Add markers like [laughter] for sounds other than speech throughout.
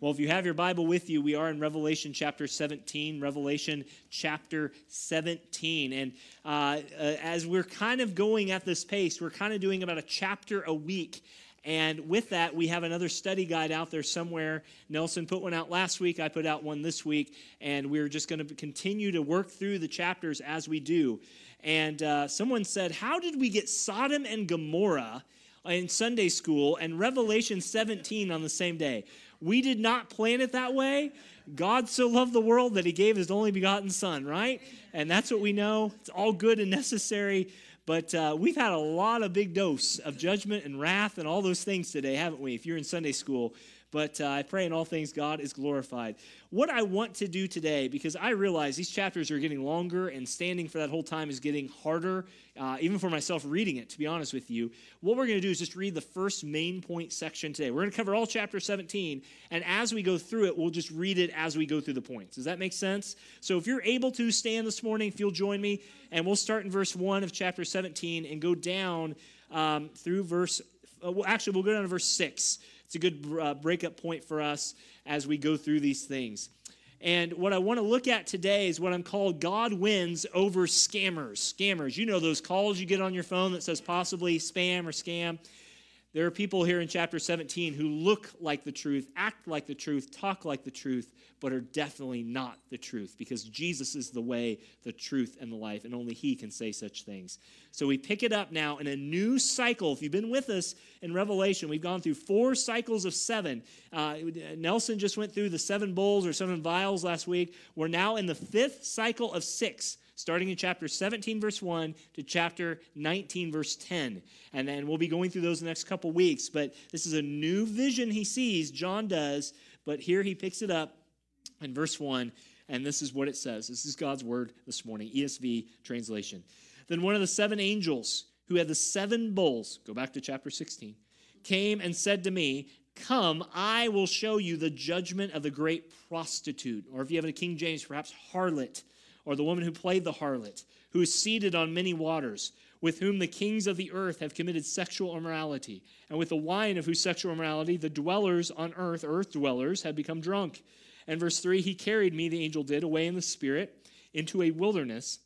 Well, if you have your Bible with you, we are in Revelation chapter 17. Revelation chapter 17. And uh, uh, as we're kind of going at this pace, we're kind of doing about a chapter a week. And with that, we have another study guide out there somewhere. Nelson put one out last week. I put out one this week. And we're just going to continue to work through the chapters as we do. And uh, someone said, How did we get Sodom and Gomorrah in Sunday school and Revelation 17 on the same day? We did not plan it that way. God so loved the world that he gave his only begotten Son, right? And that's what we know. It's all good and necessary. But uh, we've had a lot of big dose of judgment and wrath and all those things today, haven't we? If you're in Sunday school, but uh, I pray in all things God is glorified. What I want to do today, because I realize these chapters are getting longer and standing for that whole time is getting harder, uh, even for myself reading it, to be honest with you. What we're going to do is just read the first main point section today. We're going to cover all chapter 17, and as we go through it, we'll just read it as we go through the points. Does that make sense? So if you're able to stand this morning, if you'll join me, and we'll start in verse 1 of chapter 17 and go down um, through verse, uh, well, actually, we'll go down to verse 6. It's a good uh, breakup point for us as we go through these things. And what I want to look at today is what I'm called God wins over scammers. Scammers, you know those calls you get on your phone that says possibly spam or scam. There are people here in chapter 17 who look like the truth, act like the truth, talk like the truth, but are definitely not the truth because Jesus is the way, the truth, and the life, and only He can say such things. So we pick it up now in a new cycle. If you've been with us in Revelation, we've gone through four cycles of seven. Uh, Nelson just went through the seven bowls or seven vials last week. We're now in the fifth cycle of six starting in chapter 17, verse 1 to chapter 19, verse 10. And then we'll be going through those the next couple weeks. But this is a new vision he sees, John does. But here he picks it up in verse 1, and this is what it says. This is God's word this morning, ESV translation. Then one of the seven angels who had the seven bowls, go back to chapter 16, came and said to me, Come, I will show you the judgment of the great prostitute, or if you have a King James, perhaps harlot or the woman who played the harlot, who is seated on many waters, with whom the kings of the earth have committed sexual immorality, and with the wine of whose sexual immorality the dwellers on earth, earth dwellers, have become drunk. And verse 3 He carried me, the angel did, away in the spirit into a wilderness,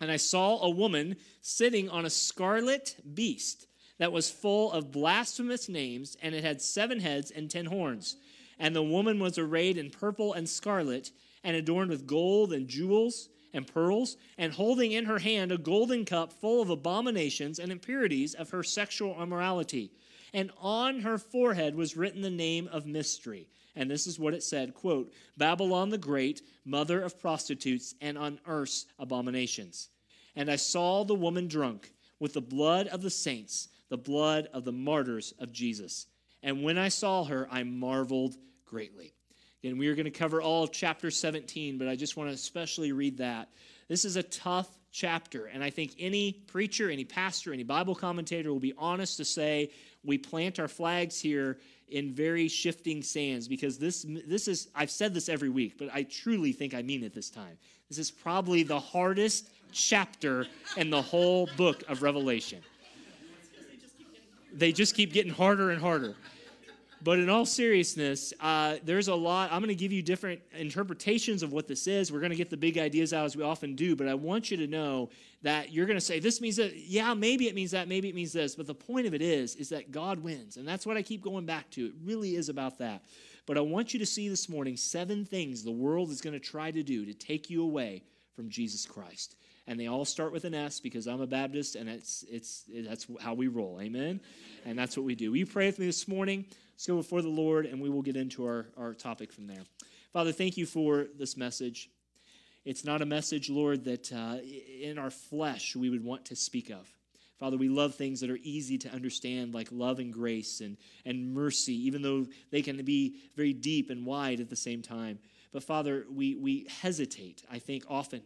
and I saw a woman sitting on a scarlet beast that was full of blasphemous names, and it had seven heads and ten horns. And the woman was arrayed in purple and scarlet and adorned with gold and jewels and pearls, and holding in her hand a golden cup full of abominations and impurities of her sexual immorality. And on her forehead was written the name of mystery. And this is what it said quote, Babylon the Great, mother of prostitutes, and on earth's abominations. And I saw the woman drunk with the blood of the saints, the blood of the martyrs of Jesus. And when I saw her, I marveled greatly. Again, we are going to cover all chapter 17, but I just want to especially read that. This is a tough chapter, and I think any preacher, any pastor, any Bible commentator will be honest to say we plant our flags here in very shifting sands because this this is I've said this every week, but I truly think I mean it this time. This is probably the hardest chapter in the whole book of Revelation. They just keep getting harder and harder. But in all seriousness, uh, there's a lot. I'm going to give you different interpretations of what this is. We're going to get the big ideas out as we often do, but I want you to know that you're going to say, this means that, yeah, maybe it means that, maybe it means this. But the point of it is, is that God wins. And that's what I keep going back to. It really is about that. But I want you to see this morning seven things the world is going to try to do to take you away from Jesus Christ and they all start with an S because I'm a Baptist and it's, it's, it, that's how we roll. Amen? And that's what we do. Will you pray with me this morning? Let's go before the Lord and we will get into our, our topic from there. Father, thank you for this message. It's not a message, Lord, that uh, in our flesh we would want to speak of. Father, we love things that are easy to understand, like love and grace and, and mercy, even though they can be very deep and wide at the same time. But Father, we, we hesitate, I think, often,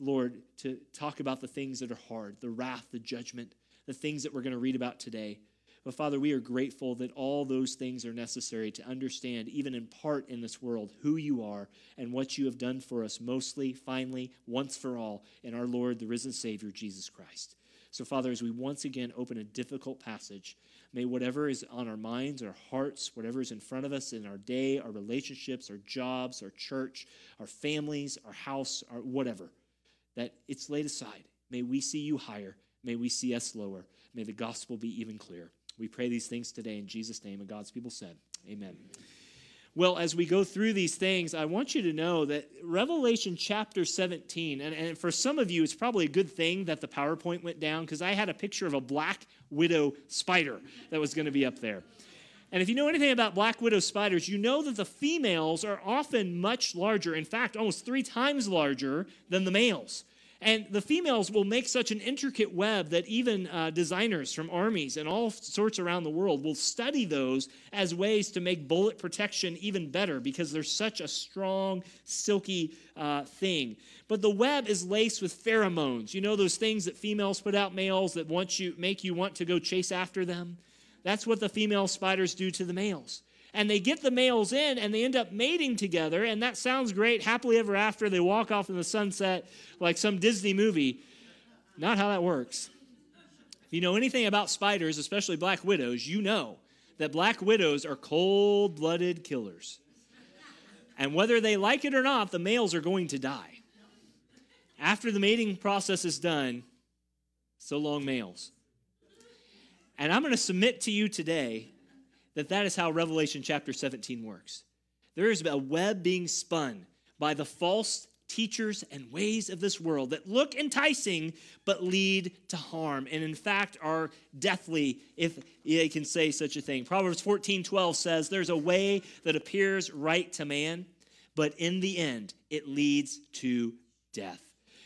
Lord, to talk about the things that are hard the wrath, the judgment, the things that we're going to read about today. But Father, we are grateful that all those things are necessary to understand, even in part in this world, who you are and what you have done for us, mostly, finally, once for all, in our Lord, the risen Savior, Jesus Christ. So, Father, as we once again open a difficult passage, may whatever is on our minds, our hearts, whatever is in front of us in our day, our relationships, our jobs, our church, our families, our house, our whatever, that it's laid aside. May we see you higher. May we see us lower. May the gospel be even clearer. We pray these things today in Jesus' name, and God's people said, Amen. Well, as we go through these things, I want you to know that Revelation chapter 17, and, and for some of you, it's probably a good thing that the PowerPoint went down because I had a picture of a black widow spider that was going to be up there. And if you know anything about black widow spiders, you know that the females are often much larger, in fact, almost three times larger than the males. And the females will make such an intricate web that even uh, designers from armies and all sorts around the world will study those as ways to make bullet protection even better because they're such a strong, silky uh, thing. But the web is laced with pheromones. You know those things that females put out males that want you, make you want to go chase after them? That's what the female spiders do to the males and they get the males in and they end up mating together and that sounds great. Happily ever after they walk off in the sunset like some disney movie. Not how that works. If you know anything about spiders especially black widows you know that black widows are cold-blooded killers. And whether they like it or not the males are going to die. After the mating process is done so long males. And i'm going to submit to you today that that is how Revelation chapter 17 works. There is a web being spun by the false teachers and ways of this world that look enticing but lead to harm. And in fact are deathly if they can say such a thing. Proverbs 14 12 says there's a way that appears right to man but in the end it leads to death.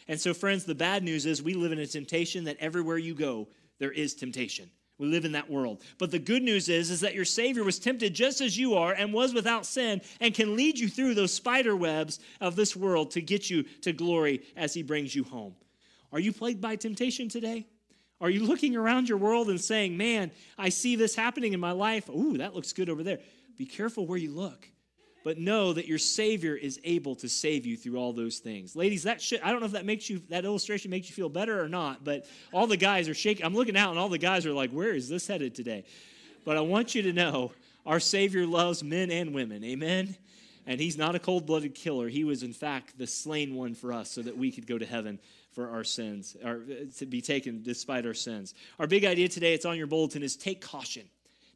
And so friends the bad news is we live in a temptation that everywhere you go there is temptation we live in that world. But the good news is, is that your Savior was tempted just as you are and was without sin and can lead you through those spider webs of this world to get you to glory as He brings you home. Are you plagued by temptation today? Are you looking around your world and saying, man, I see this happening in my life? Ooh, that looks good over there. Be careful where you look but know that your savior is able to save you through all those things. Ladies that should i don't know if that makes you that illustration makes you feel better or not but all the guys are shaking. I'm looking out and all the guys are like where is this headed today? But i want you to know our savior loves men and women. Amen? And he's not a cold-blooded killer. He was in fact the slain one for us so that we could go to heaven for our sins or uh, to be taken despite our sins. Our big idea today it's on your bulletin is take caution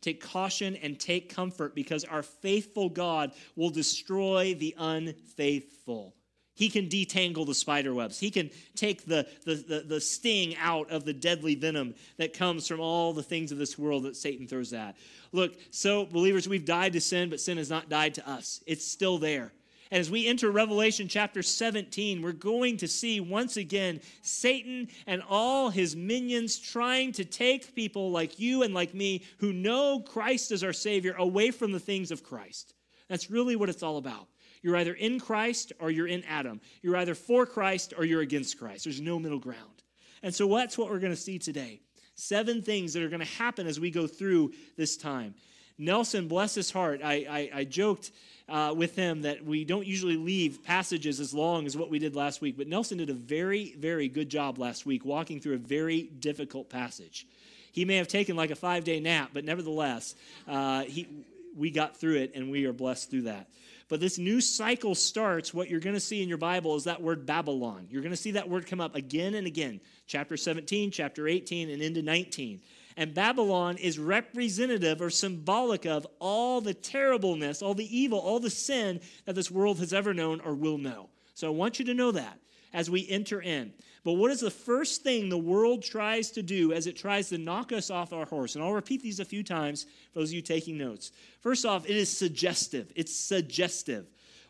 Take caution and take comfort because our faithful God will destroy the unfaithful. He can detangle the spider webs. He can take the, the, the, the, sting out of the deadly venom that comes from all the things of this world that Satan throws at. Look, so believers, we've died to sin, but sin has not died to us. It's still there. And as we enter Revelation chapter 17, we're going to see once again Satan and all his minions trying to take people like you and like me who know Christ as our Savior away from the things of Christ. That's really what it's all about. You're either in Christ or you're in Adam. You're either for Christ or you're against Christ. There's no middle ground. And so that's what we're going to see today. Seven things that are going to happen as we go through this time. Nelson, bless his heart, I, I, I joked uh, with him that we don't usually leave passages as long as what we did last week, but Nelson did a very, very good job last week walking through a very difficult passage. He may have taken like a five day nap, but nevertheless, uh, he, we got through it and we are blessed through that. But this new cycle starts. What you're going to see in your Bible is that word Babylon. You're going to see that word come up again and again. Chapter 17, chapter 18, and into 19. And Babylon is representative or symbolic of all the terribleness, all the evil, all the sin that this world has ever known or will know. So I want you to know that as we enter in. But what is the first thing the world tries to do as it tries to knock us off our horse? And I'll repeat these a few times for those of you taking notes. First off, it is suggestive. It's suggestive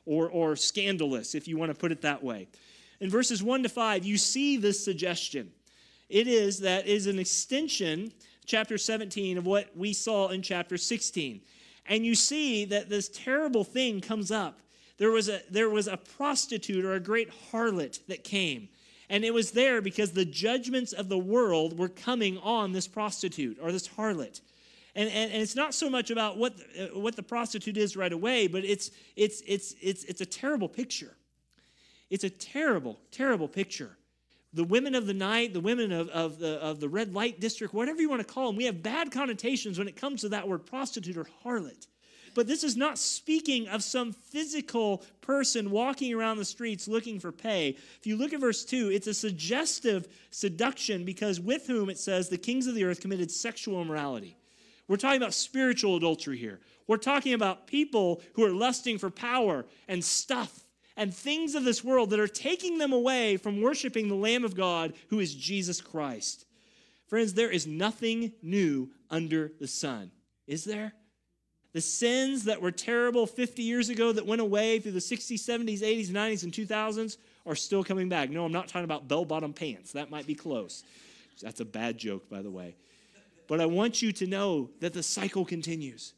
or, or scandalous, if you want to put it that way. In verses 1 to 5, you see this suggestion. it is that is an extension, chapter 17, of what we saw in chapter 16. And you see that this terrible thing comes up. There was a, there was a prostitute or a great harlot that came. And it was there because the judgments of the world were coming on this prostitute or this harlot. And, and, and, it's not so much about what, uh, what the prostitute is right away, but it's, it's, it's, it's, it's a terrible picture. It's a terrible, terrible picture. The women of the night, the women of, of, the, of the red light district, whatever you want to call them, we have bad connotations when it comes to that word prostitute or harlot. But this is not speaking of some physical person walking around the streets looking for pay. If you look at verse 2, it's a suggestive seduction because with whom it says the kings of the earth committed sexual immorality. We're talking about spiritual adultery here. We're talking about people who are lusting for power and stuff and things of this world that are taking them away from worshiping the Lamb of God who is Jesus Christ. Friends, there is nothing new under the sun, is there? The sins that were terrible 50 years ago that went away through the 60s, 70s, 80s, 90s, and 2000s are still coming back. No, I'm not talking about bell bottom pants. That might be close. That's a bad joke, by the way. But I want you to know that the cycle continues.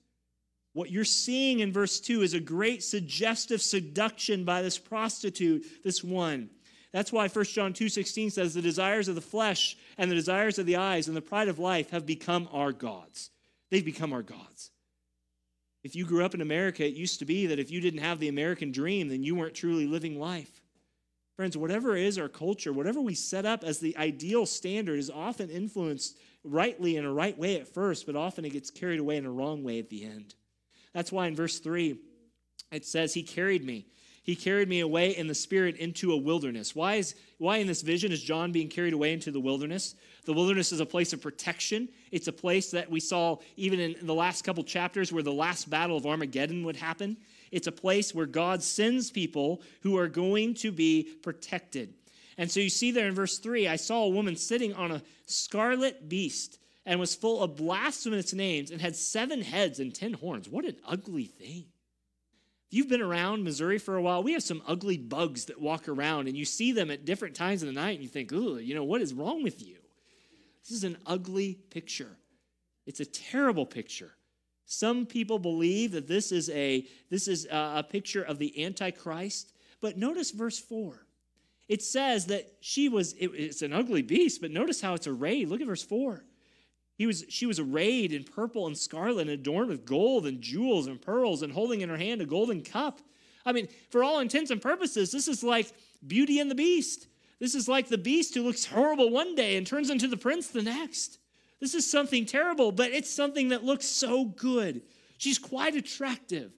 What you're seeing in verse 2 is a great suggestive seduction by this prostitute, this one. That's why 1 John 2:16 says the desires of the flesh and the desires of the eyes and the pride of life have become our gods. They've become our gods. If you grew up in America, it used to be that if you didn't have the American dream, then you weren't truly living life. Friends, whatever is our culture, whatever we set up as the ideal standard is often influenced rightly in a right way at first, but often it gets carried away in a wrong way at the end. That's why in verse 3, it says, He carried me. He carried me away in the spirit into a wilderness. Why, is, why in this vision is John being carried away into the wilderness? The wilderness is a place of protection. It's a place that we saw even in the last couple chapters where the last battle of Armageddon would happen. It's a place where God sends people who are going to be protected. And so you see there in verse 3 I saw a woman sitting on a scarlet beast and was full of blasphemous names and had seven heads and ten horns. What an ugly thing. If you've been around Missouri for a while, we have some ugly bugs that walk around and you see them at different times of the night and you think, ooh, you know, what is wrong with you? This is an ugly picture. It's a terrible picture. Some people believe that this is a this is a, picture of the antichrist, but notice verse 4. It says that she was, it, it's an ugly beast, but notice how it's arrayed. Look at verse 4. He was, she was arrayed in purple and scarlet and adorned with gold and jewels and pearls and holding in her hand a golden cup. I mean, for all intents and purposes, this is like Beauty and the Beast. This is like the beast who looks horrible one day and turns into the prince the next. This is something terrible, but it's something that looks so good. She's quite attractive.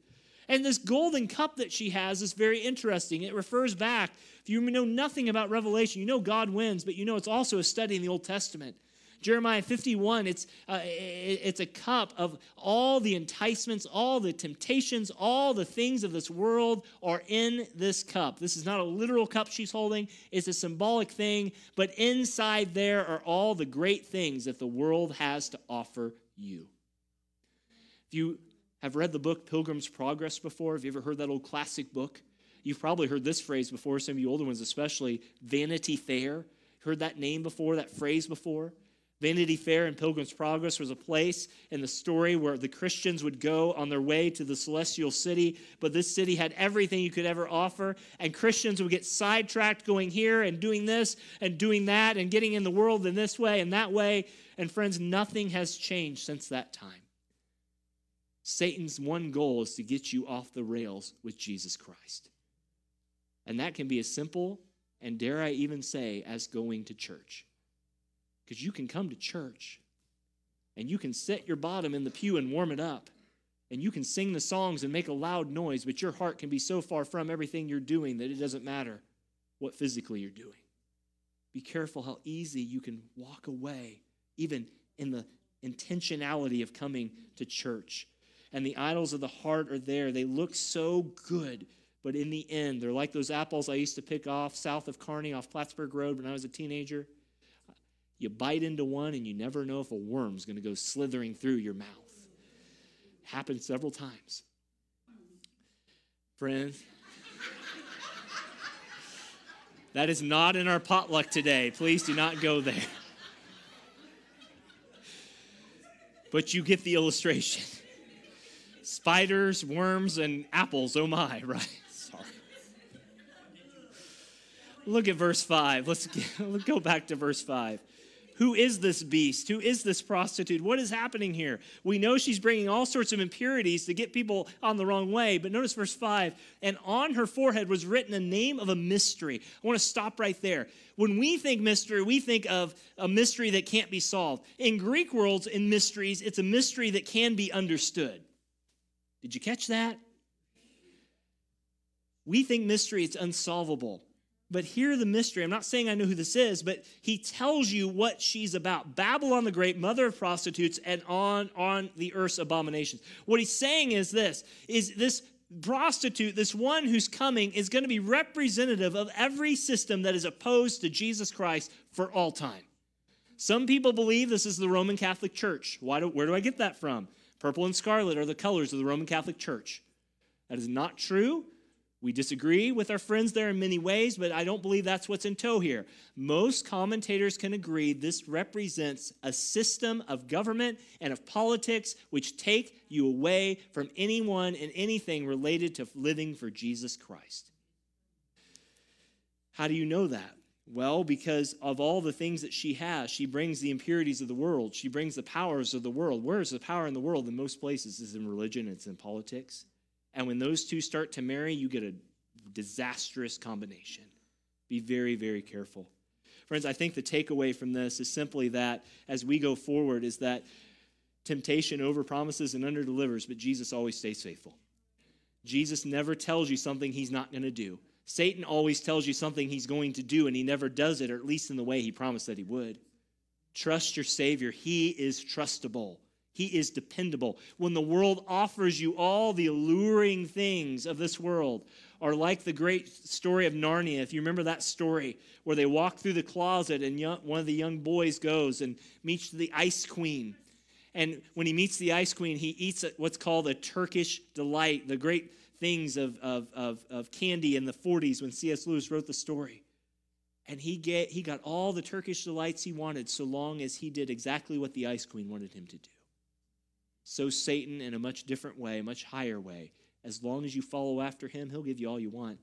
And this golden cup that she has is very interesting. It refers back, if you know nothing about Revelation, you know God wins, but you know it's also a study in the Old Testament. Jeremiah 51, it's, uh, it's a cup of all the enticements, all the temptations, all the things of this world are in this cup. This is not a literal cup she's holding, it's a symbolic thing, but inside there are all the great things that the world has to offer you. If you have read the book Pilgrim's Progress before? Have you ever heard that old classic book? You've probably heard this phrase before, some of you older ones especially Vanity Fair. Heard that name before, that phrase before? Vanity Fair and Pilgrim's Progress was a place in the story where the Christians would go on their way to the celestial city, but this city had everything you could ever offer, and Christians would get sidetracked going here and doing this and doing that and getting in the world in this way and that way. And friends, nothing has changed since that time. Satan's one goal is to get you off the rails with Jesus Christ. And that can be as simple and, dare I even say, as going to church. Because you can come to church and you can set your bottom in the pew and warm it up. And you can sing the songs and make a loud noise, but your heart can be so far from everything you're doing that it doesn't matter what physically you're doing. Be careful how easy you can walk away, even in the intentionality of coming to church and the idols of the heart are there. They look so good, but in the end, they're like those apples I used to pick off south of Kearney off Plattsburg Road when I was a teenager. You bite into one and you never know if a worm's going to go slithering through your mouth. Happened several times. Friends, [laughs] that is not in our potluck today. Please do not go there. But you get the illustration spiders, worms, and apples. Oh my, [laughs] right? Sorry. Look at verse 5. Let's, get, let's [laughs] go back to verse 5. Who is this beast? Who is this prostitute? What is happening here? We know she's bringing all sorts of impurities to get people on the wrong way. But notice verse 5 and on her forehead was written a name of a mystery. I want to stop right there. When we think mystery, we think of a mystery that can't be solved. In Greek worlds, in mysteries, it's a mystery that can be understood. Did you catch that? We think mystery, it's unsolvable. But hear the mystery. I'm not saying I know who this is, but he tells you what she's about. Babylon the Great, mother of prostitutes, and on, on the earth's abominations. What he's saying is this is this prostitute, this one who's coming, is going to be representative of every system that is opposed to Jesus Christ for all time. Some people believe this is the Roman Catholic Church. Why do, where do I get that from? Purple and scarlet are the colors of the Roman Catholic Church. That is not true. We disagree with our friends there in many ways, but I don't believe that's what's in tow here. Most commentators can agree this represents a system of government and of politics which take you away from anyone and anything related to living for Jesus Christ. How do you know that? Well, because of all the things that she has, she brings the impurities of the world. She brings the powers of the world. Where is the power in the world? In most places, is in religion, it's in politics. And when those two start to marry, you get a disastrous combination. Be very, very careful. Friends, I think the takeaway from this is simply that as we go forward, is that temptation over promises and under delivers, but Jesus always stays faithful. Jesus never tells you something he's not going to do. Satan always tells you something he's going to do, and he never does it, or at least in the way he promised that he would. Trust your Savior. He is trustable. He is dependable. When the world offers you all the alluring things of this world, or like the great story of Narnia, if you remember that story where they walk through the closet and young, one of the young boys goes and meets the ice queen. And when he meets the ice queen, he eats what's called a Turkish delight, the great things of, of, of, of candy in the 40s when C.S. Lewis wrote the story. And he, get, he got all the Turkish delights he wanted so long as he did exactly what the ice queen wanted him to do so Satan in a much different way, much higher way. As long as you follow after him, he'll give you all you want.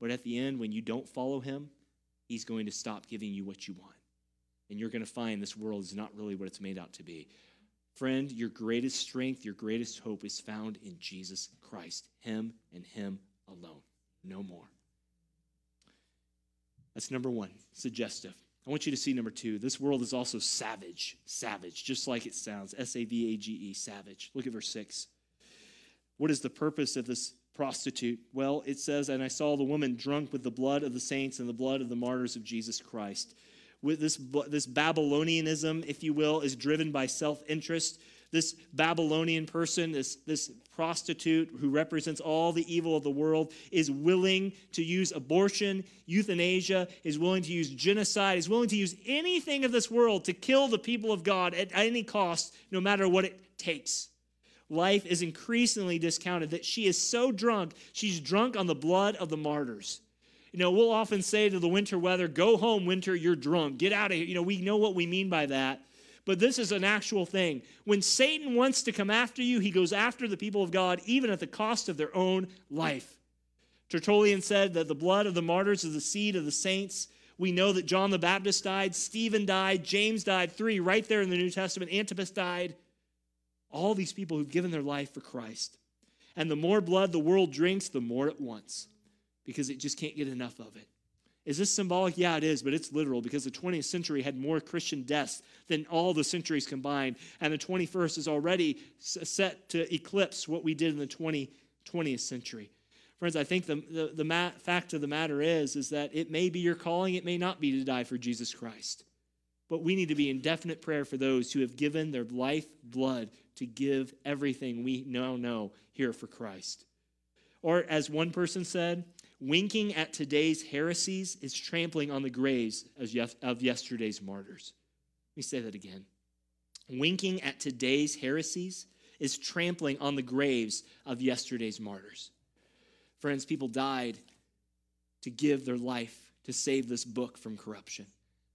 But at the end, when you don't follow him, he's going to stop giving you what you want. And you're going to find this world is not really what it's made out to be. Friend, your greatest strength, your greatest hope is found in Jesus Christ, him and him alone. No more. That's number one, suggestive. I want you to see number two. This world is also savage, savage, just like it sounds S A V A G E, savage. Look at verse 6. What is the purpose of this prostitute? Well, it says, And I saw the woman drunk with the blood of the saints and the blood of the martyrs of Jesus Christ. With this, this Babylonianism, if you will, is driven by self interest this Babylonian person, this, this prostitute who represents all the evil of the world, is willing to use abortion, euthanasia, is willing to use genocide, is willing to use anything of this world to kill the people of God at any cost, no matter what it takes. Life is increasingly discounted that she is so drunk, she's drunk on the blood of the martyrs. You know, we'll often say to the winter weather, go home, winter, you're drunk. Get out of here. You know, we know what we mean by that but this is an actual thing. When Satan wants to come after you, he goes after the people of God, even at the cost of their own life. Tertullian said that the blood of the martyrs is the seed of the saints. We know that John the Baptist died, Stephen died, James died, three right there in the New Testament, Antipas died. All these people who've given their life for Christ. And the more blood the world drinks, the more it wants because it just can't get enough of it. Is this symbolic? Yeah, it is, but it's literal because the 20th century had more Christian deaths than all the centuries combined. And the 21st is already set to eclipse what we did in the 20, 20th century. Friends, I think the, the, the fact of the matter is, is that it may be your calling, it may not be to die for Jesus Christ. But we need to be in definite prayer for those who have given their life blood to give everything we now know here for Christ. Or as one person said, Winking at today's heresies is trampling on the graves of yesterday's martyrs. Let me say that again. Winking at today's heresies is trampling on the graves of yesterday's martyrs. Friends, people died to give their life to save this book from corruption.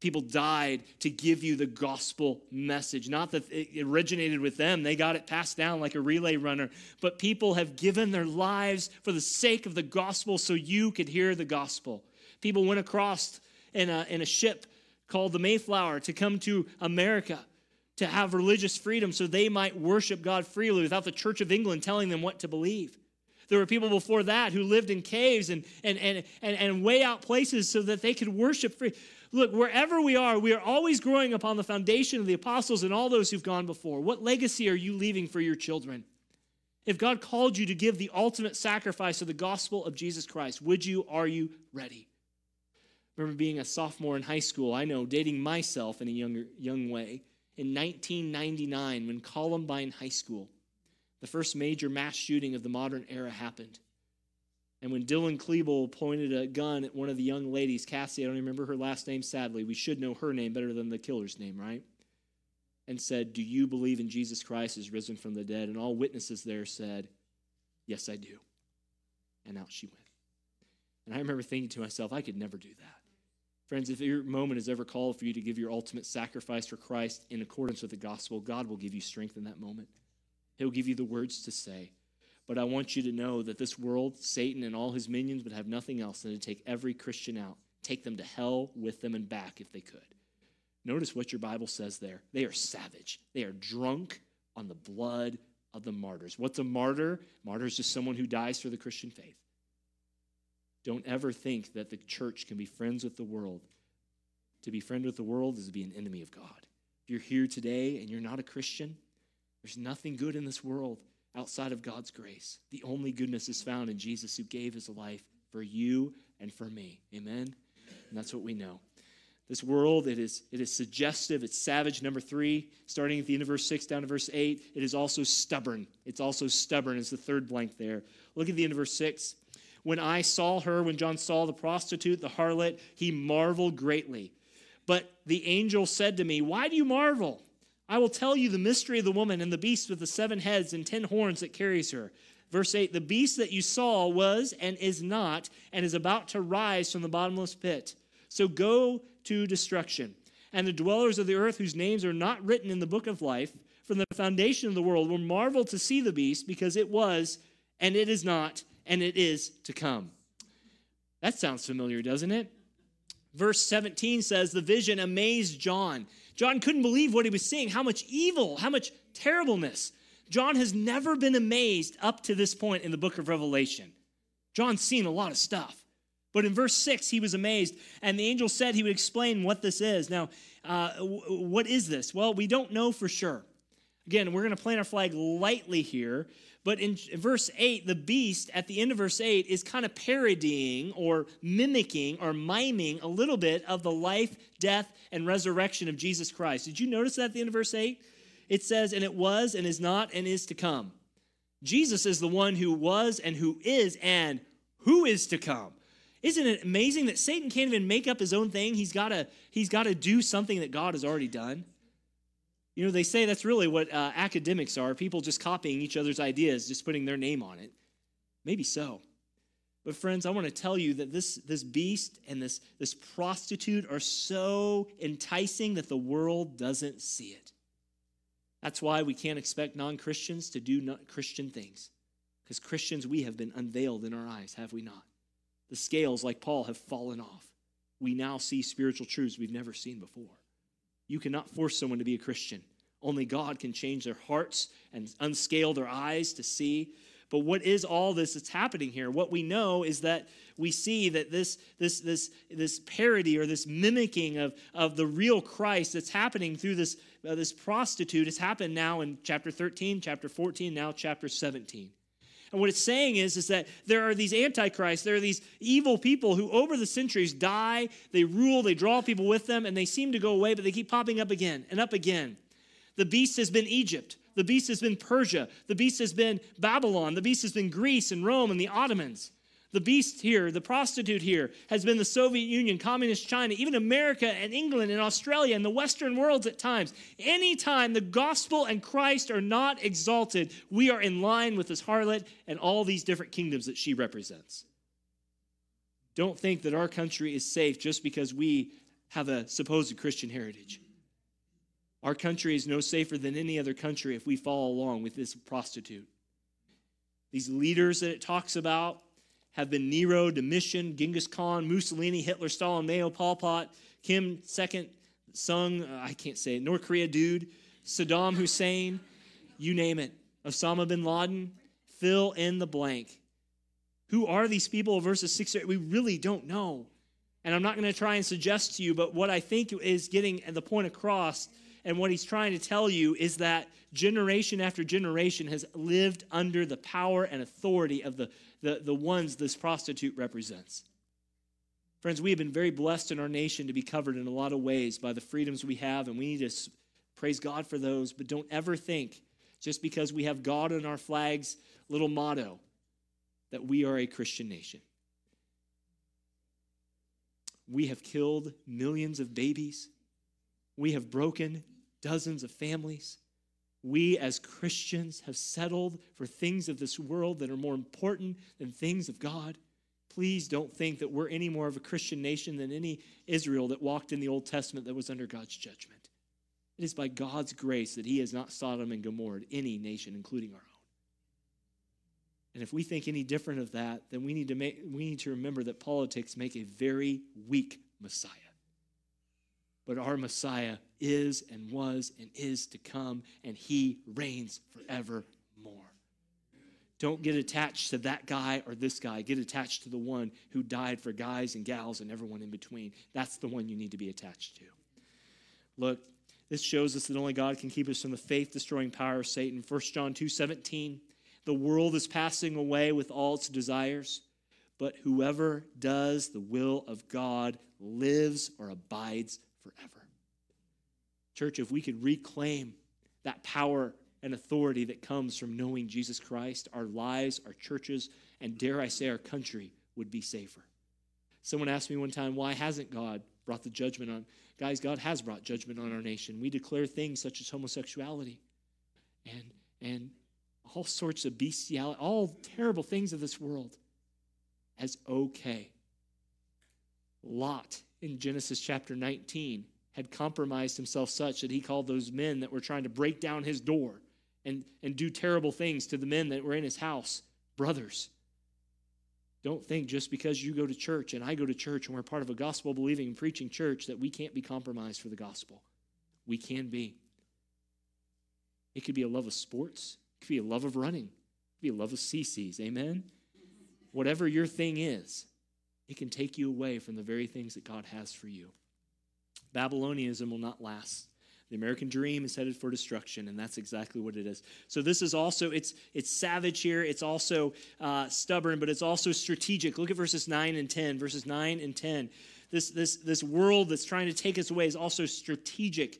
People died to give you the gospel message. Not that it originated with them, they got it passed down like a relay runner, but people have given their lives for the sake of the gospel so you could hear the gospel. People went across in a, in a ship called the Mayflower to come to America to have religious freedom so they might worship God freely without the Church of England telling them what to believe. There were people before that who lived in caves and, and, and, and, and way out places so that they could worship free. Look, wherever we are, we are always growing upon the foundation of the apostles and all those who've gone before. What legacy are you leaving for your children? If God called you to give the ultimate sacrifice of the gospel of Jesus Christ, would you, are you ready? remember being a sophomore in high school, I know, dating myself in a younger, young way, in 1999 when Columbine High School, the first major mass shooting of the modern era happened. And when Dylan Klebold pointed a gun at one of the young ladies, Cassie, I don't remember her last name, sadly, we should know her name better than the killer's name, right? And said, Do you believe in Jesus Christ is risen from the dead? And all witnesses there said, Yes, I do. And out she went. And I remember thinking to myself, I could never do that. Friends, if your moment is ever called for you to give your ultimate sacrifice for Christ in accordance with the gospel, God will give you strength in that moment. He'll give you the words to say. But I want you to know that this world, Satan and all his minions, would have nothing else than to take every Christian out, take them to hell with them and back if they could. Notice what your Bible says there. They are savage, they are drunk on the blood of the martyrs. What's a martyr? Martyr is just someone who dies for the Christian faith. Don't ever think that the church can be friends with the world. To be friend with the world is to be an enemy of God. If you're here today and you're not a Christian, there's nothing good in this world outside of God's grace. The only goodness is found in Jesus who gave his life for you and for me. Amen? And that's what we know. This world, it is, it is suggestive, it's savage. Number three, starting at the end of verse six down to verse eight, it is also stubborn. It's also stubborn, is the third blank there. Look at the end of verse six. When I saw her, when John saw the prostitute, the harlot, he marveled greatly. But the angel said to me, Why do you marvel? I will tell you the mystery of the woman and the beast with the seven heads and ten horns that carries her. Verse 8 The beast that you saw was and is not, and is about to rise from the bottomless pit. So go to destruction. And the dwellers of the earth, whose names are not written in the book of life, from the foundation of the world, will marvel to see the beast, because it was, and it is not, and it is to come. That sounds familiar, doesn't it? Verse 17 says, The vision amazed John. John couldn't believe what he was seeing, how much evil, how much terribleness. John has never been amazed up to this point in the book of Revelation. John's seen a lot of stuff. But in verse 6, he was amazed, and the angel said he would explain what this is. Now, uh, w- what is this? Well, we don't know for sure. Again, we're going to plant our flag lightly here but in verse 8, the beast at the end of verse 8 is kind of parodying or mimicking or miming a little bit of the life, death, and resurrection of Jesus Christ. Did you notice that at the end of verse 8? It says, and it was and is not and is to come. Jesus is the one who was and who is and who is to come. Isn't it amazing that Satan can't even make up his own thing? He's got to he's got to do something that God has already done. You know, they say that's really what uh, academics are people just copying each other's ideas, just putting their name on it. Maybe so. But, friends, I want to tell you that this, this beast and this, this prostitute are so enticing that the world doesn't see it. That's why we can't expect non Christians to do Christian things. Because Christians, we have been unveiled in our eyes, have we not? The scales, like Paul, have fallen off. We now see spiritual truths we've never seen before. You cannot force someone to be a Christian. Only God can change their hearts and unscale their eyes to see. But what is all this that's happening here? What we know is that we see that this, this, this, this parody or this mimicking of, of the real Christ that's happening through this, uh, this prostitute has happened now in chapter 13, chapter 14, now chapter 17. And what it's saying is, is that there are these antichrists, there are these evil people who over the centuries die, they rule, they draw people with them, and they seem to go away, but they keep popping up again and up again. The beast has been Egypt. The beast has been Persia. The beast has been Babylon. The beast has been Greece and Rome and the Ottomans. The beast here, the prostitute here, has been the Soviet Union, Communist China, even America and England and Australia and the Western worlds at times. Anytime the gospel and Christ are not exalted, we are in line with this harlot and all these different kingdoms that she represents. Don't think that our country is safe just because we have a supposed Christian heritage. Our country is no safer than any other country if we follow along with this prostitute. These leaders that it talks about have been Nero, Domitian, Genghis Khan, Mussolini, Hitler, Stalin, Mao, Pol Pot, Kim Second, Sung, uh, I can't say it, North Korea dude, Saddam Hussein, you name it, Osama bin Laden, fill in the blank. Who are these people? Verses 6 We really don't know. And I'm not going to try and suggest to you, but what I think is getting the point across and what he's trying to tell you is that generation after generation has lived under the power and authority of the, the, the ones this prostitute represents. Friends, we have been very blessed in our nation to be covered in a lot of ways by the freedoms we have, and we need to praise God for those. But don't ever think, just because we have God on our flag's little motto, that we are a Christian nation. We have killed millions of babies. We have broken dozens of families. We as Christians have settled for things of this world that are more important than things of God. Please don't think that we're any more of a Christian nation than any Israel that walked in the Old Testament that was under God's judgment. It is by God's grace that He has not Sodom and Gomorrah any nation, including our own. And if we think any different of that, then we need to, make, we need to remember that politics make a very weak Messiah. But our Messiah is and was and is to come, and he reigns forevermore. Don't get attached to that guy or this guy. Get attached to the one who died for guys and gals and everyone in between. That's the one you need to be attached to. Look, this shows us that only God can keep us from the faith destroying power of Satan. 1 John 2 17 the world is passing away with all its desires, but whoever does the will of God lives or abides forever. Church, if we could reclaim that power and authority that comes from knowing Jesus Christ, our lives, our churches, and dare I say, our country would be safer. Someone asked me one time, why hasn't God brought the judgment on? Guys, God has brought judgment on our nation. We declare things such as homosexuality and, and all sorts of bestiality, all terrible things of this world as okay. Lot in Genesis chapter 19 had compromised himself such that he called those men that were trying to break down his door and, and do terrible things to the men that were in his house brothers. Don't think just because you go to church and I go to church and we're part of a gospel believing and preaching church that we can't be compromised for the gospel. We can be. It could be a love of sports, it could be a love of running. It could be a love of CCs. Amen? Whatever your thing is, it can take you away from the very things that God has for you. Babylonianism will not last. The American dream is headed for destruction, and that's exactly what it is. So this is also it's it's savage here. It's also uh, stubborn, but it's also strategic. Look at verses nine and ten. Verses nine and ten. This this this world that's trying to take us away is also strategic.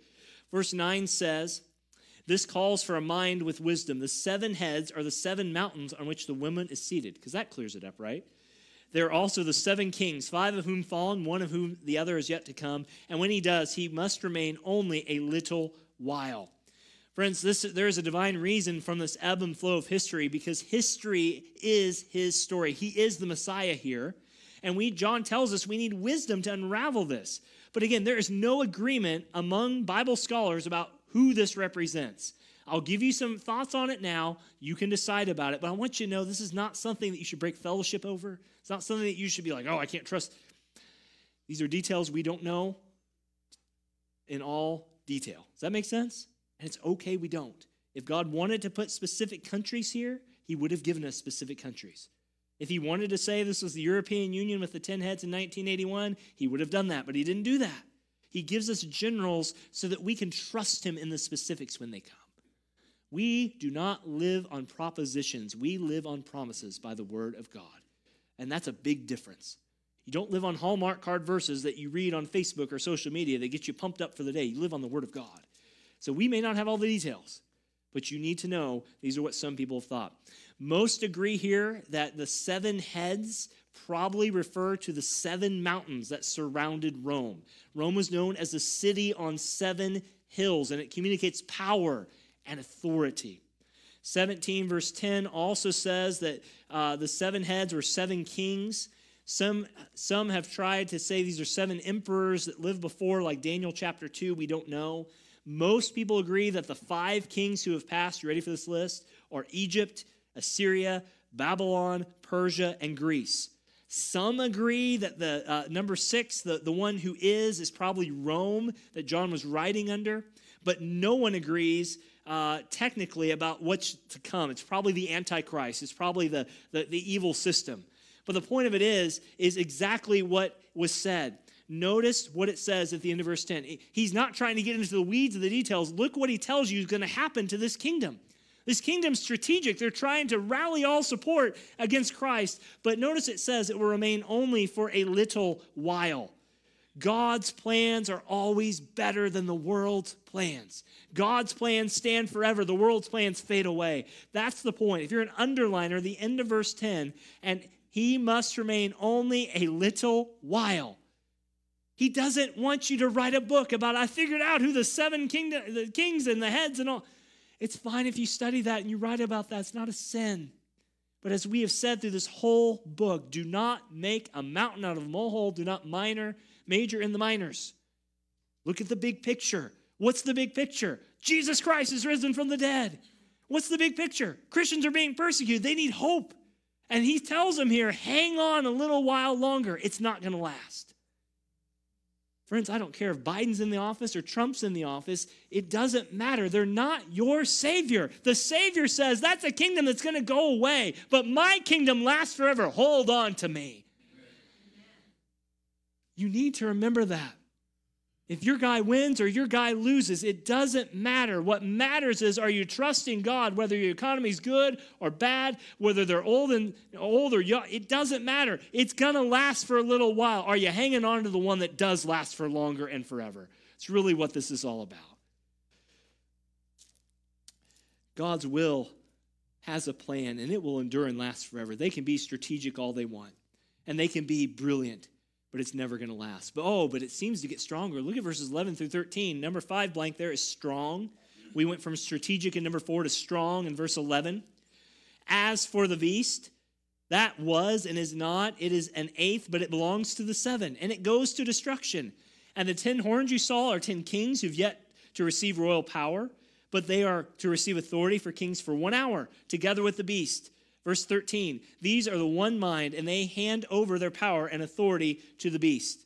Verse nine says, this calls for a mind with wisdom. The seven heads are the seven mountains on which the woman is seated, because that clears it up, right? There are also the seven kings, five of whom fallen, one of whom the other is yet to come. And when he does, he must remain only a little while. Friends, this, there is a divine reason from this ebb and flow of history because history is his story. He is the Messiah here. And we, John tells us we need wisdom to unravel this. But again, there is no agreement among Bible scholars about who this represents. I'll give you some thoughts on it now. You can decide about it. But I want you to know this is not something that you should break fellowship over. It's not something that you should be like, oh, I can't trust. These are details we don't know in all detail. Does that make sense? And it's okay we don't. If God wanted to put specific countries here, He would have given us specific countries. If He wanted to say this was the European Union with the 10 heads in 1981, He would have done that, but He didn't do that. He gives us generals so that we can trust him in the specifics when they come. We do not live on propositions, we live on promises by the word of God. And that's a big difference. You don't live on Hallmark card verses that you read on Facebook or social media that get you pumped up for the day. You live on the word of God. So we may not have all the details, but you need to know these are what some people have thought. Most agree here that the seven heads probably refer to the seven mountains that surrounded Rome. Rome was known as the city on seven hills, and it communicates power and authority. 17, verse 10 also says that uh, the seven heads were seven kings. Some, some have tried to say these are seven emperors that lived before, like Daniel chapter 2. We don't know. Most people agree that the five kings who have passed, you ready for this list, are Egypt, Assyria, Babylon, Persia, and Greece. Some agree that the uh, number six, the, the one who is, is probably Rome that John was writing under, but no one agrees uh, technically about what's to come. It's probably the Antichrist, it's probably the, the, the evil system. But the point of it is, is exactly what was said. Notice what it says at the end of verse 10. He's not trying to get into the weeds of the details. Look what he tells you is going to happen to this kingdom. This kingdom's strategic. They're trying to rally all support against Christ. But notice it says it will remain only for a little while. God's plans are always better than the world's plans. God's plans stand forever, the world's plans fade away. That's the point. If you're an underliner, the end of verse 10, and he must remain only a little while. He doesn't want you to write a book about I figured out who the seven kingdom, the kings and the heads and all. It's fine if you study that and you write about that. It's not a sin. But as we have said through this whole book, do not make a mountain out of a molehill. Do not minor, major in the minors. Look at the big picture. What's the big picture? Jesus Christ is risen from the dead. What's the big picture? Christians are being persecuted. They need hope. And he tells them here, hang on a little while longer. It's not going to last. Friends, I don't care if Biden's in the office or Trump's in the office. It doesn't matter. They're not your Savior. The Savior says that's a kingdom that's going to go away, but my kingdom lasts forever. Hold on to me. You need to remember that. If your guy wins or your guy loses, it doesn't matter. What matters is are you trusting God whether your economy's good or bad, whether they're old and old or young, it doesn't matter. It's to last for a little while. Are you hanging on to the one that does last for longer and forever? It's really what this is all about. God's will has a plan and it will endure and last forever. They can be strategic all they want and they can be brilliant but it's never going to last. But oh, but it seems to get stronger. Look at verses 11 through 13. Number five blank there is strong. We went from strategic in number four to strong in verse 11. As for the beast, that was and is not, it is an eighth, but it belongs to the seven, and it goes to destruction. And the ten horns you saw are ten kings who've yet to receive royal power, but they are to receive authority for kings for one hour, together with the beast. Verse 13 These are the one mind, and they hand over their power and authority to the beast.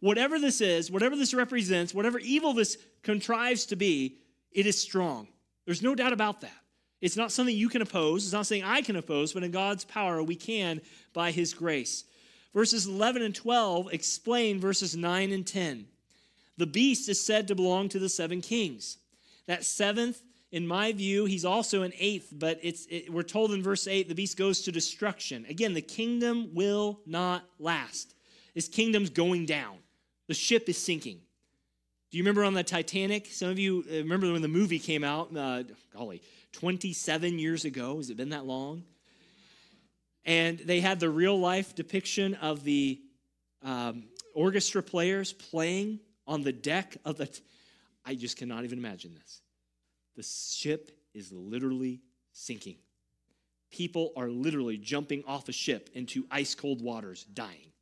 Whatever this is, whatever this represents, whatever evil this contrives to be, it is strong. There's no doubt about that. It's not something you can oppose. It's not something I can oppose, but in God's power, we can by His grace. Verses 11 and 12 explain verses 9 and 10. The beast is said to belong to the seven kings. That seventh in my view, he's also an eighth, but it's, it, we're told in verse 8 the beast goes to destruction. Again, the kingdom will not last. This kingdom's going down, the ship is sinking. Do you remember on the Titanic? Some of you uh, remember when the movie came out, uh, golly, 27 years ago. Has it been that long? And they had the real life depiction of the um, orchestra players playing on the deck of the. T- I just cannot even imagine this. The ship is literally sinking. People are literally jumping off a ship into ice cold waters, dying.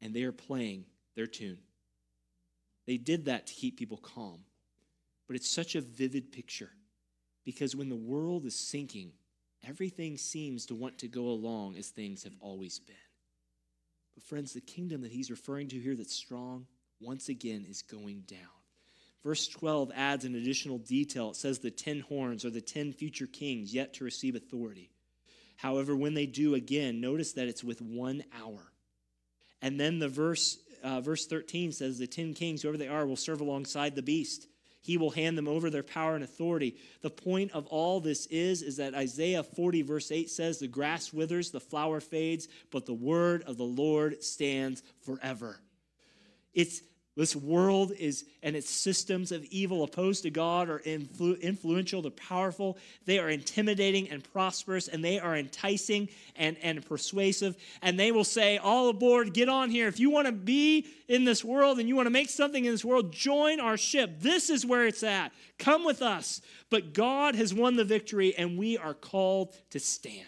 And they are playing their tune. They did that to keep people calm. But it's such a vivid picture because when the world is sinking, everything seems to want to go along as things have always been. But, friends, the kingdom that he's referring to here that's strong once again is going down. Verse 12 adds an additional detail. It says the ten horns are the ten future kings yet to receive authority. However, when they do again, notice that it's with one hour. And then the verse, uh, verse 13 says the ten kings, whoever they are, will serve alongside the beast. He will hand them over their power and authority. The point of all this is, is that Isaiah 40, verse 8 says, The grass withers, the flower fades, but the word of the Lord stands forever. It's this world is and its systems of evil opposed to God are influ- influential, they're powerful, they are intimidating and prosperous, and they are enticing and, and persuasive. And they will say, All aboard, get on here. If you want to be in this world and you want to make something in this world, join our ship. This is where it's at. Come with us. But God has won the victory, and we are called to stand.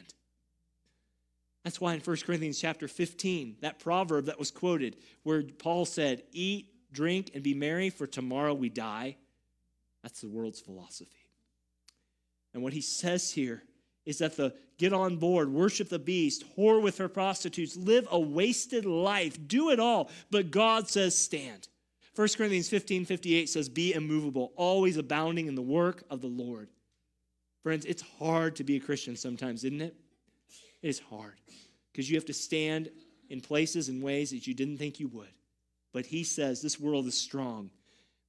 That's why in 1 Corinthians chapter 15, that proverb that was quoted, where Paul said, Eat, drink, and be merry, for tomorrow we die. That's the world's philosophy. And what he says here is that the get on board, worship the beast, whore with her prostitutes, live a wasted life, do it all. But God says, stand. 1 Corinthians 15 58 says, Be immovable, always abounding in the work of the Lord. Friends, it's hard to be a Christian sometimes, isn't it? It is hard because you have to stand in places and ways that you didn't think you would. But he says this world is strong.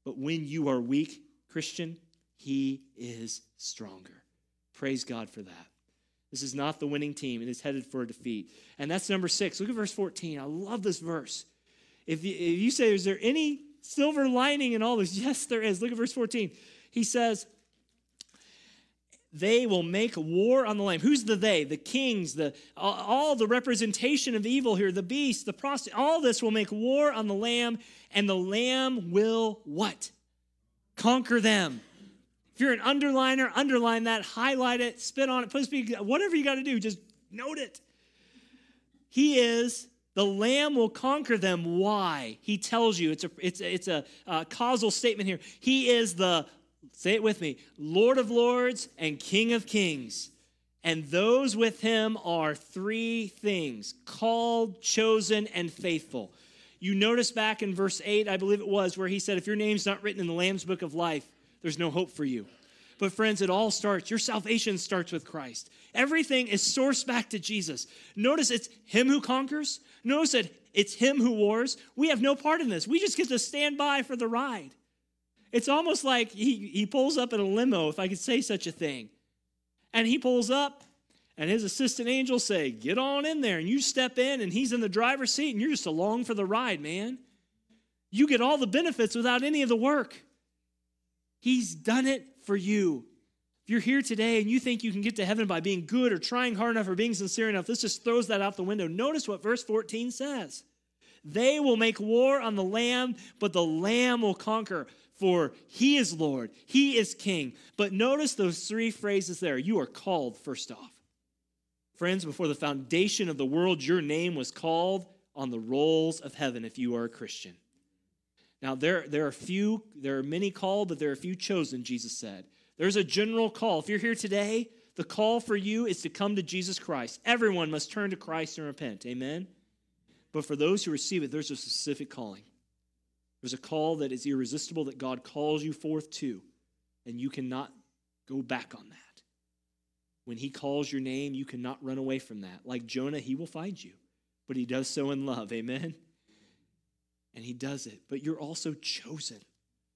But when you are weak, Christian, he is stronger. Praise God for that. This is not the winning team. It is headed for a defeat. And that's number six. Look at verse 14. I love this verse. If you, if you say, is there any silver lining in all this? [laughs] Yes, there is. Look at verse 14. He says, they will make war on the lamb. Who's the they? The kings, the all the representation of evil here, the beast, the prostitute, all this will make war on the lamb, and the lamb will what? Conquer them. If you're an underliner, underline that, highlight it, spit on it, put speak, whatever you got to do, just note it. He is the lamb will conquer them. Why? He tells you. It's a, it's it's a uh, causal statement here. He is the Say it with me Lord of Lords and King of Kings. And those with him are three things called, chosen, and faithful. You notice back in verse 8, I believe it was, where he said, If your name's not written in the Lamb's book of life, there's no hope for you. But, friends, it all starts, your salvation starts with Christ. Everything is sourced back to Jesus. Notice it's Him who conquers. Notice that it's Him who wars. We have no part in this. We just get to stand by for the ride. It's almost like he, he pulls up in a limo, if I could say such a thing. And he pulls up, and his assistant angels say, Get on in there. And you step in, and he's in the driver's seat, and you're just along for the ride, man. You get all the benefits without any of the work. He's done it for you. If you're here today and you think you can get to heaven by being good or trying hard enough or being sincere enough, this just throws that out the window. Notice what verse 14 says. They will make war on the Lamb, but the Lamb will conquer for he is Lord, he is King. But notice those three phrases there. You are called, first off. Friends, before the foundation of the world, your name was called on the rolls of heaven if you are a Christian. Now, there, there are few, there are many called, but there are few chosen, Jesus said. There's a general call. If you're here today, the call for you is to come to Jesus Christ. Everyone must turn to Christ and repent. Amen? But for those who receive it, there's a specific calling. There's a call that is irresistible that God calls you forth to, and you cannot go back on that. When He calls your name, you cannot run away from that. Like Jonah, He will find you, but He does so in love. Amen? And He does it. But you're also chosen.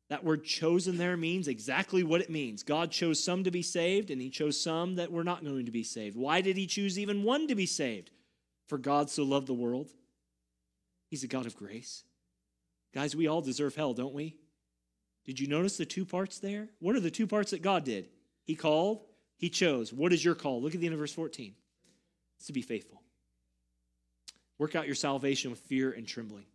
That word chosen there means exactly what it means. God chose some to be saved, and He chose some that were not going to be saved. Why did He choose even one to be saved? For God so loved the world. He's a God of grace. Guys, we all deserve hell, don't we? Did you notice the two parts there? What are the two parts that God did? He called, He chose. What is your call? Look at the end of verse 14. It's to be faithful. Work out your salvation with fear and trembling.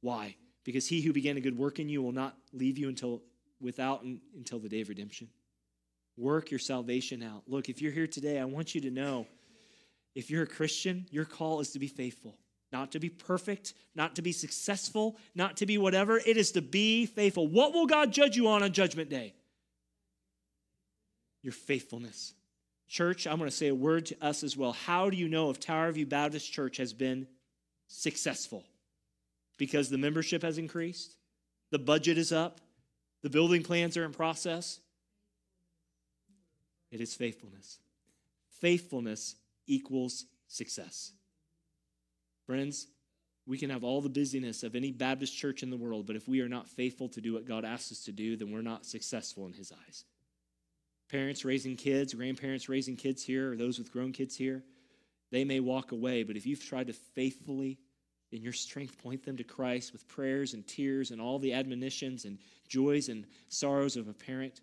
Why? Because he who began a good work in you will not leave you until without until the day of redemption. Work your salvation out. Look, if you're here today, I want you to know if you're a Christian, your call is to be faithful not to be perfect, not to be successful, not to be whatever. It is to be faithful. What will God judge you on on Judgment Day? Your faithfulness. Church, I'm going to say a word to us as well. How do you know if Tower View Baptist Church has been successful? Because the membership has increased, the budget is up, the building plans are in process. It is faithfulness. Faithfulness equals success. Friends, we can have all the busyness of any Baptist church in the world, but if we are not faithful to do what God asks us to do, then we're not successful in His eyes. Parents raising kids, grandparents raising kids here, or those with grown kids here, they may walk away, but if you've tried to faithfully, in your strength, point them to Christ with prayers and tears and all the admonitions and joys and sorrows of a parent,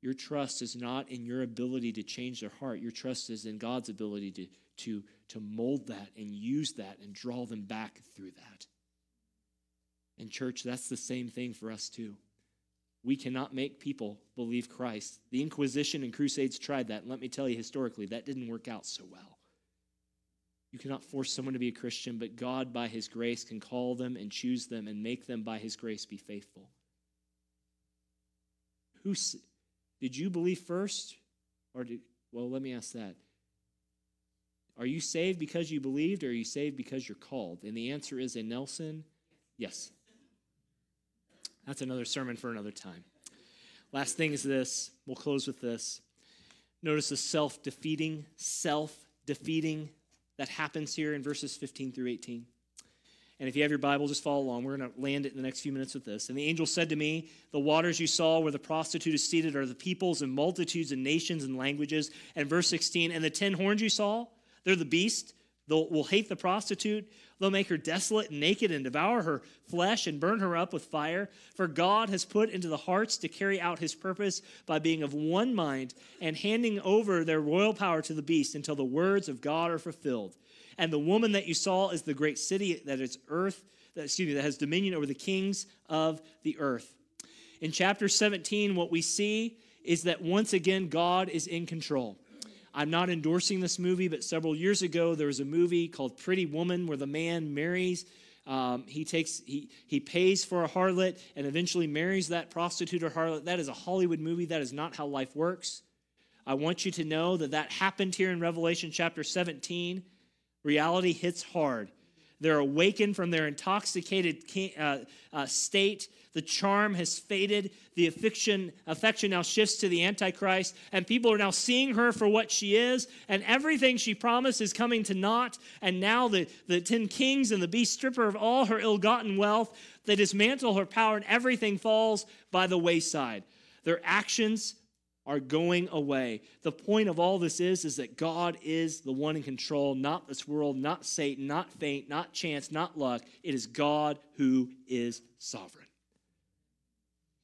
your trust is not in your ability to change their heart. Your trust is in God's ability to, to to mold that and use that and draw them back through that. And, church, that's the same thing for us too. We cannot make people believe Christ. The Inquisition and Crusades tried that. And let me tell you, historically, that didn't work out so well. You cannot force someone to be a Christian, but God, by His grace, can call them and choose them and make them, by His grace, be faithful. Who did you believe first, or did? Well, let me ask that. Are you saved because you believed, or are you saved because you're called? And the answer is in Nelson, yes. That's another sermon for another time. Last thing is this. We'll close with this. Notice the self defeating, self defeating that happens here in verses 15 through 18. And if you have your Bible, just follow along. We're going to land it in the next few minutes with this. And the angel said to me, The waters you saw where the prostitute is seated are the peoples and multitudes and nations and languages. And verse 16, and the ten horns you saw, they're the beast. They'll will hate the prostitute. They'll make her desolate and naked and devour her flesh and burn her up with fire. For God has put into the hearts to carry out his purpose by being of one mind and handing over their royal power to the beast until the words of God are fulfilled. And the woman that you saw is the great city that is earth, that, excuse me, that has dominion over the kings of the earth. In chapter 17, what we see is that once again, God is in control. I'm not endorsing this movie, but several years ago there was a movie called Pretty Woman where the man marries. Um, he takes he he pays for a harlot and eventually marries that prostitute or harlot. That is a Hollywood movie. That is not how life works. I want you to know that that happened here in Revelation chapter 17. Reality hits hard. They're awakened from their intoxicated uh, uh, state. The charm has faded. The affection, affection now shifts to the Antichrist, and people are now seeing her for what she is, and everything she promised is coming to naught. And now the, the ten kings and the beast strip her of all her ill gotten wealth. They dismantle her power, and everything falls by the wayside. Their actions are going away. The point of all this is is that God is the one in control, not this world, not Satan, not fate, not chance, not luck. It is God who is sovereign.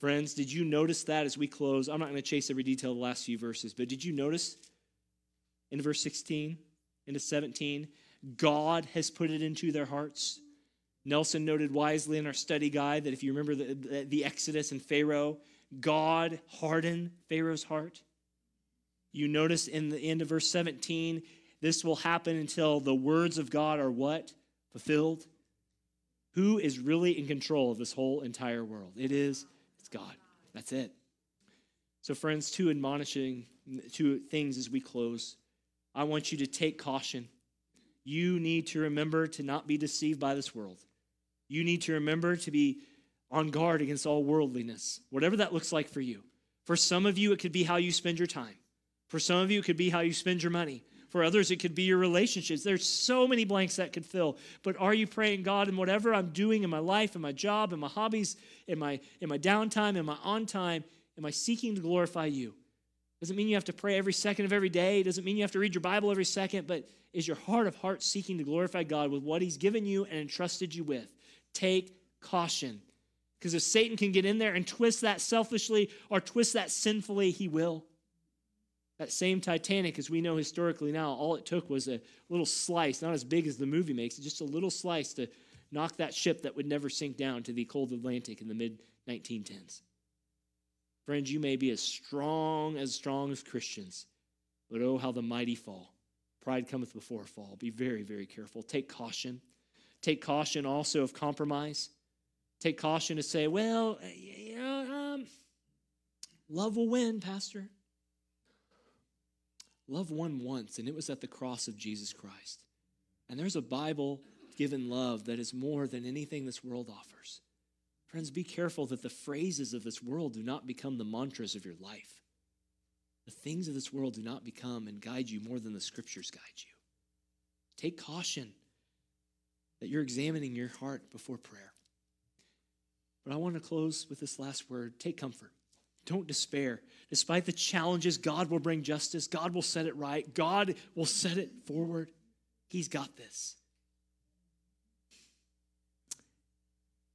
Friends, did you notice that as we close? I'm not going to chase every detail of the last few verses, but did you notice in verse 16 into 17 God has put it into their hearts? Nelson noted wisely in our study guide that if you remember the, the, the Exodus and Pharaoh, God harden Pharaoh's heart. You notice in the end of verse 17, this will happen until the words of God are what? Fulfilled. Who is really in control of this whole entire world? It is it's God. That's it. So, friends, two admonishing two things as we close. I want you to take caution. You need to remember to not be deceived by this world. You need to remember to be on guard against all worldliness, whatever that looks like for you. For some of you, it could be how you spend your time. For some of you, it could be how you spend your money. For others, it could be your relationships. There's so many blanks that could fill. But are you praying, God, in whatever I'm doing in my life, in my job, in my hobbies, in my, in my downtime, in my on time, am I seeking to glorify you? Doesn't mean you have to pray every second of every day. Doesn't mean you have to read your Bible every second, but is your heart of heart seeking to glorify God with what He's given you and entrusted you with? Take caution. Because if Satan can get in there and twist that selfishly or twist that sinfully, he will. That same Titanic, as we know historically now, all it took was a little slice, not as big as the movie makes, just a little slice to knock that ship that would never sink down to the cold Atlantic in the mid 1910s. Friends, you may be as strong as strong as Christians, but oh, how the mighty fall. Pride cometh before a fall. Be very, very careful. Take caution. Take caution also of compromise take caution to say, well, you know, um, love will win, Pastor. Love won once, and it was at the cross of Jesus Christ. And there's a Bible given love that is more than anything this world offers. Friends, be careful that the phrases of this world do not become the mantras of your life. The things of this world do not become and guide you more than the scriptures guide you. Take caution that you're examining your heart before prayer. But I want to close with this last word take comfort. Don't despair. Despite the challenges, God will bring justice. God will set it right. God will set it forward. He's got this.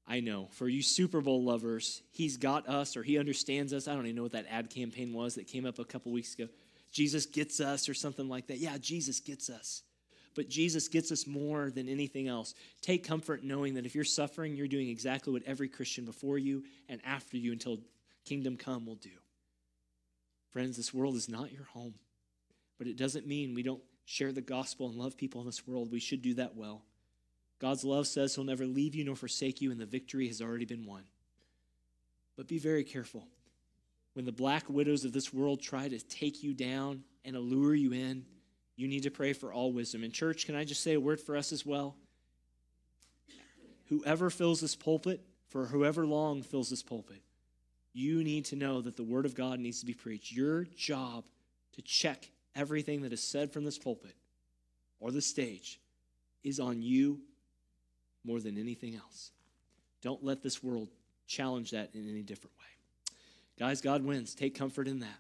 I know. For you Super Bowl lovers, He's got us or He understands us. I don't even know what that ad campaign was that came up a couple weeks ago. Jesus gets us or something like that. Yeah, Jesus gets us but Jesus gets us more than anything else. Take comfort knowing that if you're suffering, you're doing exactly what every Christian before you and after you until kingdom come will do. Friends, this world is not your home, but it doesn't mean we don't share the gospel and love people in this world, we should do that well. God's love says he'll never leave you nor forsake you, and the victory has already been won. But be very careful. When the black widows of this world try to take you down and allure you in, you need to pray for all wisdom. In church, can I just say a word for us as well? Whoever fills this pulpit, for whoever long fills this pulpit, you need to know that the word of God needs to be preached. Your job to check everything that is said from this pulpit or the stage is on you more than anything else. Don't let this world challenge that in any different way. Guys, God wins. Take comfort in that.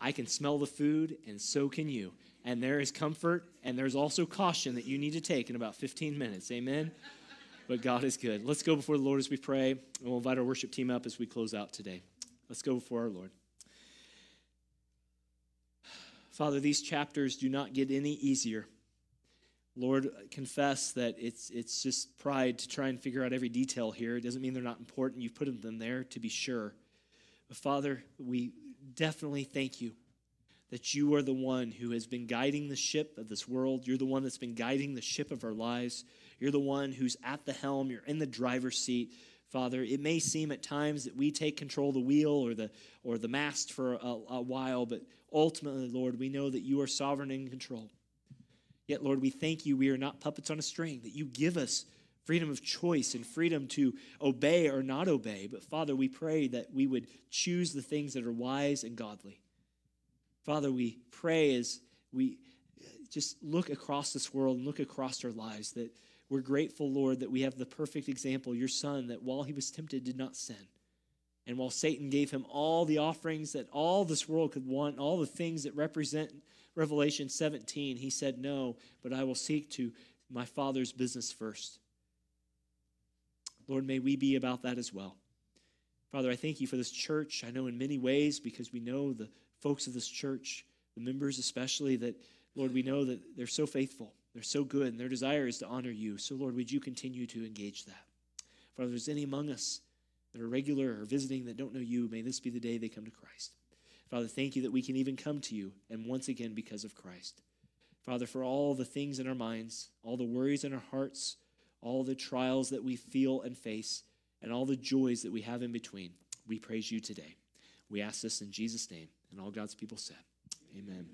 I can smell the food, and so can you. And there is comfort, and there's also caution that you need to take in about 15 minutes. Amen? but God is good. Let's go before the Lord as we pray, and we'll invite our worship team up as we close out today. Let's go before our Lord. Father, these chapters do not get any easier. Lord, confess that it's, it's just pride to try and figure out every detail here. It doesn't mean they're not important. You've put them there to be sure. But Father, we definitely thank you that you are the one who has been guiding the ship of this world. You're the one that's been guiding the ship of our lives. You're the one who's at the helm. You're in the driver's seat. Father, it may seem at times that we take control of the wheel or the, or the mast for a, a while, but ultimately, Lord, we know that you are sovereign and in control. Yet, Lord, we thank you we are not puppets on a string, that you give us freedom of choice and freedom to obey or not obey. But, Father, we pray that we would choose the things that are wise and godly. Father, we pray as we just look across this world and look across our lives that we're grateful, Lord, that we have the perfect example, your son, that while he was tempted, did not sin. And while Satan gave him all the offerings that all this world could want, all the things that represent Revelation 17, he said, No, but I will seek to my Father's business first. Lord, may we be about that as well. Father, I thank you for this church. I know in many ways, because we know the folks of this church, the members especially, that, Lord, we know that they're so faithful, they're so good, and their desire is to honor you. So, Lord, would you continue to engage that? Father, if there's any among us that are regular or visiting that don't know you, may this be the day they come to Christ. Father, thank you that we can even come to you, and once again, because of Christ. Father, for all the things in our minds, all the worries in our hearts, all the trials that we feel and face, and all the joys that we have in between, we praise you today. We ask this in Jesus' name. And all God's people said, Amen.